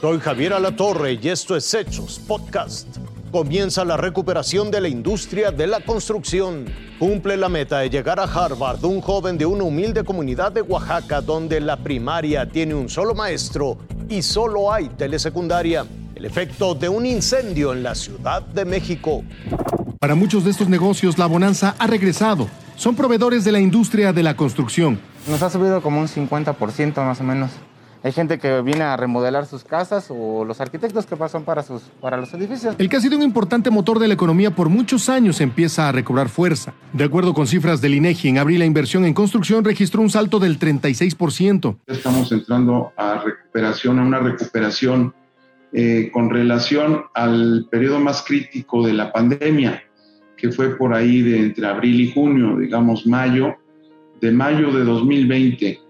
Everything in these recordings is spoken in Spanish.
Soy Javier Alatorre y esto es Hechos Podcast. Comienza la recuperación de la industria de la construcción. Cumple la meta de llegar a Harvard un joven de una humilde comunidad de Oaxaca donde la primaria tiene un solo maestro y solo hay telesecundaria. El efecto de un incendio en la Ciudad de México. Para muchos de estos negocios, la bonanza ha regresado. Son proveedores de la industria de la construcción. Nos ha subido como un 50% más o menos. Hay gente que viene a remodelar sus casas o los arquitectos que pasan para, sus, para los edificios. El que ha sido un importante motor de la economía por muchos años empieza a recobrar fuerza. De acuerdo con cifras del INEGI, en abril la inversión en construcción registró un salto del 36%. Estamos entrando a recuperación, a una recuperación eh, con relación al periodo más crítico de la pandemia, que fue por ahí de entre abril y junio, digamos mayo, de mayo de 2020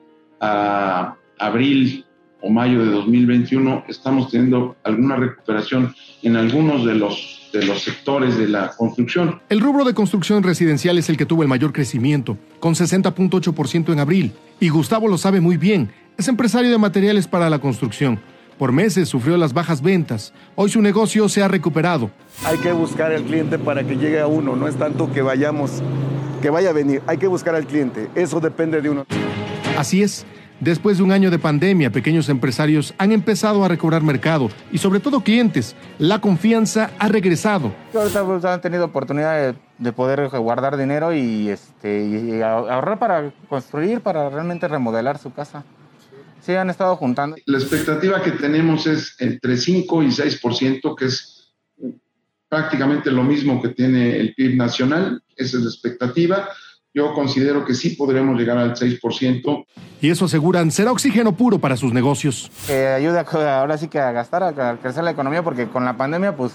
a abril o mayo de 2021 estamos teniendo alguna recuperación en algunos de los, de los sectores de la construcción. El rubro de construcción residencial es el que tuvo el mayor crecimiento, con 60.8% en abril. Y Gustavo lo sabe muy bien, es empresario de materiales para la construcción. Por meses sufrió las bajas ventas. Hoy su negocio se ha recuperado. Hay que buscar al cliente para que llegue a uno. No es tanto que vayamos, que vaya a venir. Hay que buscar al cliente. Eso depende de uno. Así es. Después de un año de pandemia, pequeños empresarios han empezado a recobrar mercado y sobre todo clientes. La confianza ha regresado. Ahorita pues, han tenido oportunidad de, poder guardar dinero y, este, y ahorrar para construir, para realmente remodelar su casa. Sí, han estado juntando. La expectativa que tenemos es entre 5 y 6%, que es prácticamente lo mismo que tiene el PIB nacional. Esa es la expectativa yo considero que sí podremos llegar al 6%. Y eso aseguran será oxígeno puro para sus negocios. Que ayuda ahora sí que a gastar, a crecer la economía, porque con la pandemia pues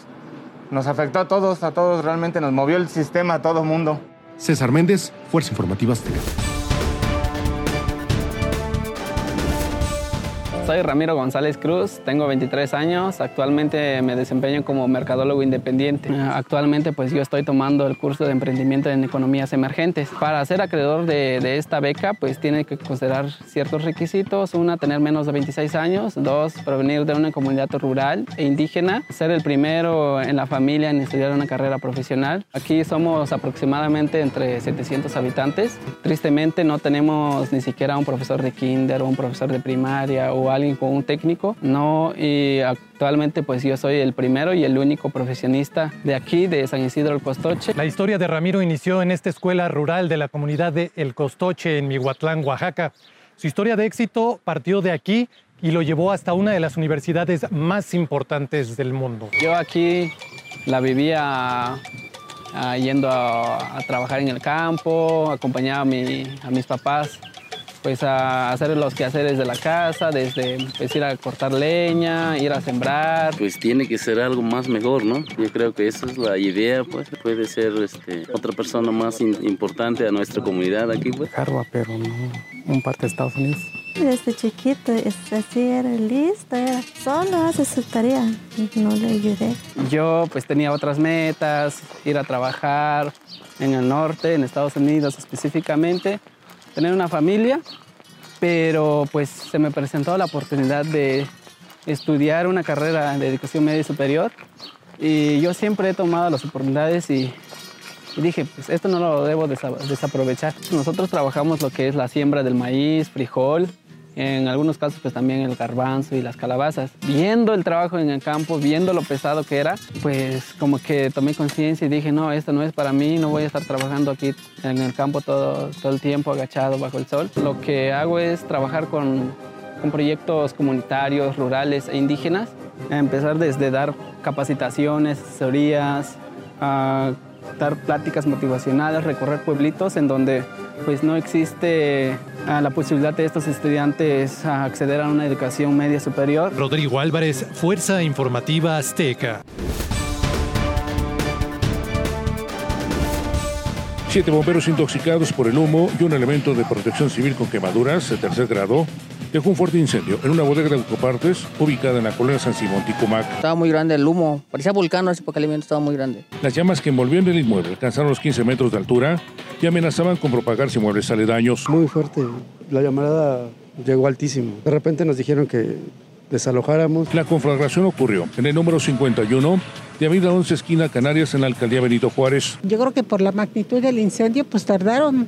nos afectó a todos, a todos realmente nos movió el sistema, a todo mundo. César Méndez, Fuerza Informativa Azteca. Soy Ramiro González Cruz, tengo 23 años, actualmente me desempeño como mercadólogo independiente. Actualmente pues yo estoy tomando el curso de emprendimiento en economías emergentes. Para ser acreedor de, esta beca pues tiene que considerar ciertos requisitos, una tener menos de 26 años, dos provenir de una comunidad rural e indígena, ser el primero en la familia en estudiar una carrera profesional. Aquí somos aproximadamente entre 700 habitantes. Tristemente no tenemos ni siquiera un profesor de kinder o un profesor de primaria o alguien con un técnico, no, y actualmente pues yo soy el primero y el único profesionista de aquí, de San Isidro El Costoche. La historia de Ramiro inició en esta escuela rural de la comunidad de El Costoche en Mihuatlán, Oaxaca. Su historia de éxito partió de aquí y lo llevó hasta una de las universidades más importantes del mundo. Yo aquí la vivía ah, yendo a, trabajar en el campo, acompañaba a, a mis papás pues a hacer los quehaceres de la casa, desde pues, ir a cortar leña, ir a sembrar. Pues tiene que ser algo más mejor, ¿no? Yo creo que esa es la idea, pues puede ser este, otra persona más importante a nuestra comunidad aquí, pues. Carva, pero no un parte de Estados Unidos. Desde chiquito, así era listo, era solo hace su tarea, no le ayudé. Yo pues tenía otras metas, ir a trabajar en el norte, en Estados Unidos específicamente, tener una familia, pero pues se me presentó la oportunidad de estudiar una carrera de educación media y superior y yo siempre he tomado las oportunidades y, dije, pues esto no lo debo desaprovechar. Nosotros trabajamos lo que es la siembra del maíz, frijol, en algunos casos pues también el garbanzo y las calabazas. Viendo el trabajo en el campo, viendo lo pesado que era, pues como que tomé conciencia y dije, no, esto no es para mí, no voy a estar trabajando aquí en el campo todo, todo el tiempo agachado bajo el sol. Lo que hago es trabajar con, con proyectos comunitarios, rurales e indígenas, empezar desde dar capacitaciones, asesorías, a dar pláticas motivacionales, recorrer pueblitos en donde pues no existe ah, la posibilidad de estos estudiantes a acceder a una educación media superior. Rodrigo Álvarez, Fuerza Informativa Azteca. Siete bomberos intoxicados por el humo y un elemento de protección civil con quemaduras de tercer grado dejó un fuerte incendio en una bodega de autopartes ubicada en la colonia San Simón, Ticumac. Estaba muy grande el humo, parecía volcán, ese alimento estaba muy grande. Las llamas que envolvían el inmueble alcanzaron los 15 metros de altura y amenazaban con propagarse muebles aledaños. Muy fuerte, la llamada llegó altísimo. De repente nos dijeron que desalojáramos. La conflagración ocurrió en el número 51 de Avenida 11 Esquina Canarias en la alcaldía Benito Juárez. Yo creo que por la magnitud del incendio pues tardaron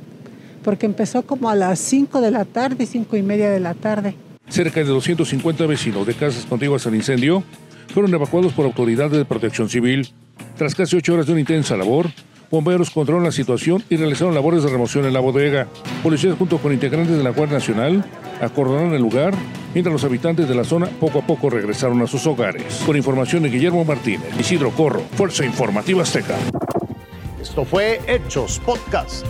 porque empezó como a las 5 de la tarde, 5 y media de la tarde. Cerca de 250 vecinos de casas contiguas al incendio fueron evacuados por autoridades de protección civil. Tras casi ocho horas de una intensa labor, bomberos controlaron la situación y realizaron labores de remoción en la bodega. Policías junto con integrantes de la Guardia Nacional acordonaron el lugar, mientras los habitantes de la zona poco a poco regresaron a sus hogares. Con información de Guillermo Martínez, Isidro Corro, Fuerza Informativa Azteca. Esto fue Hechos Podcast.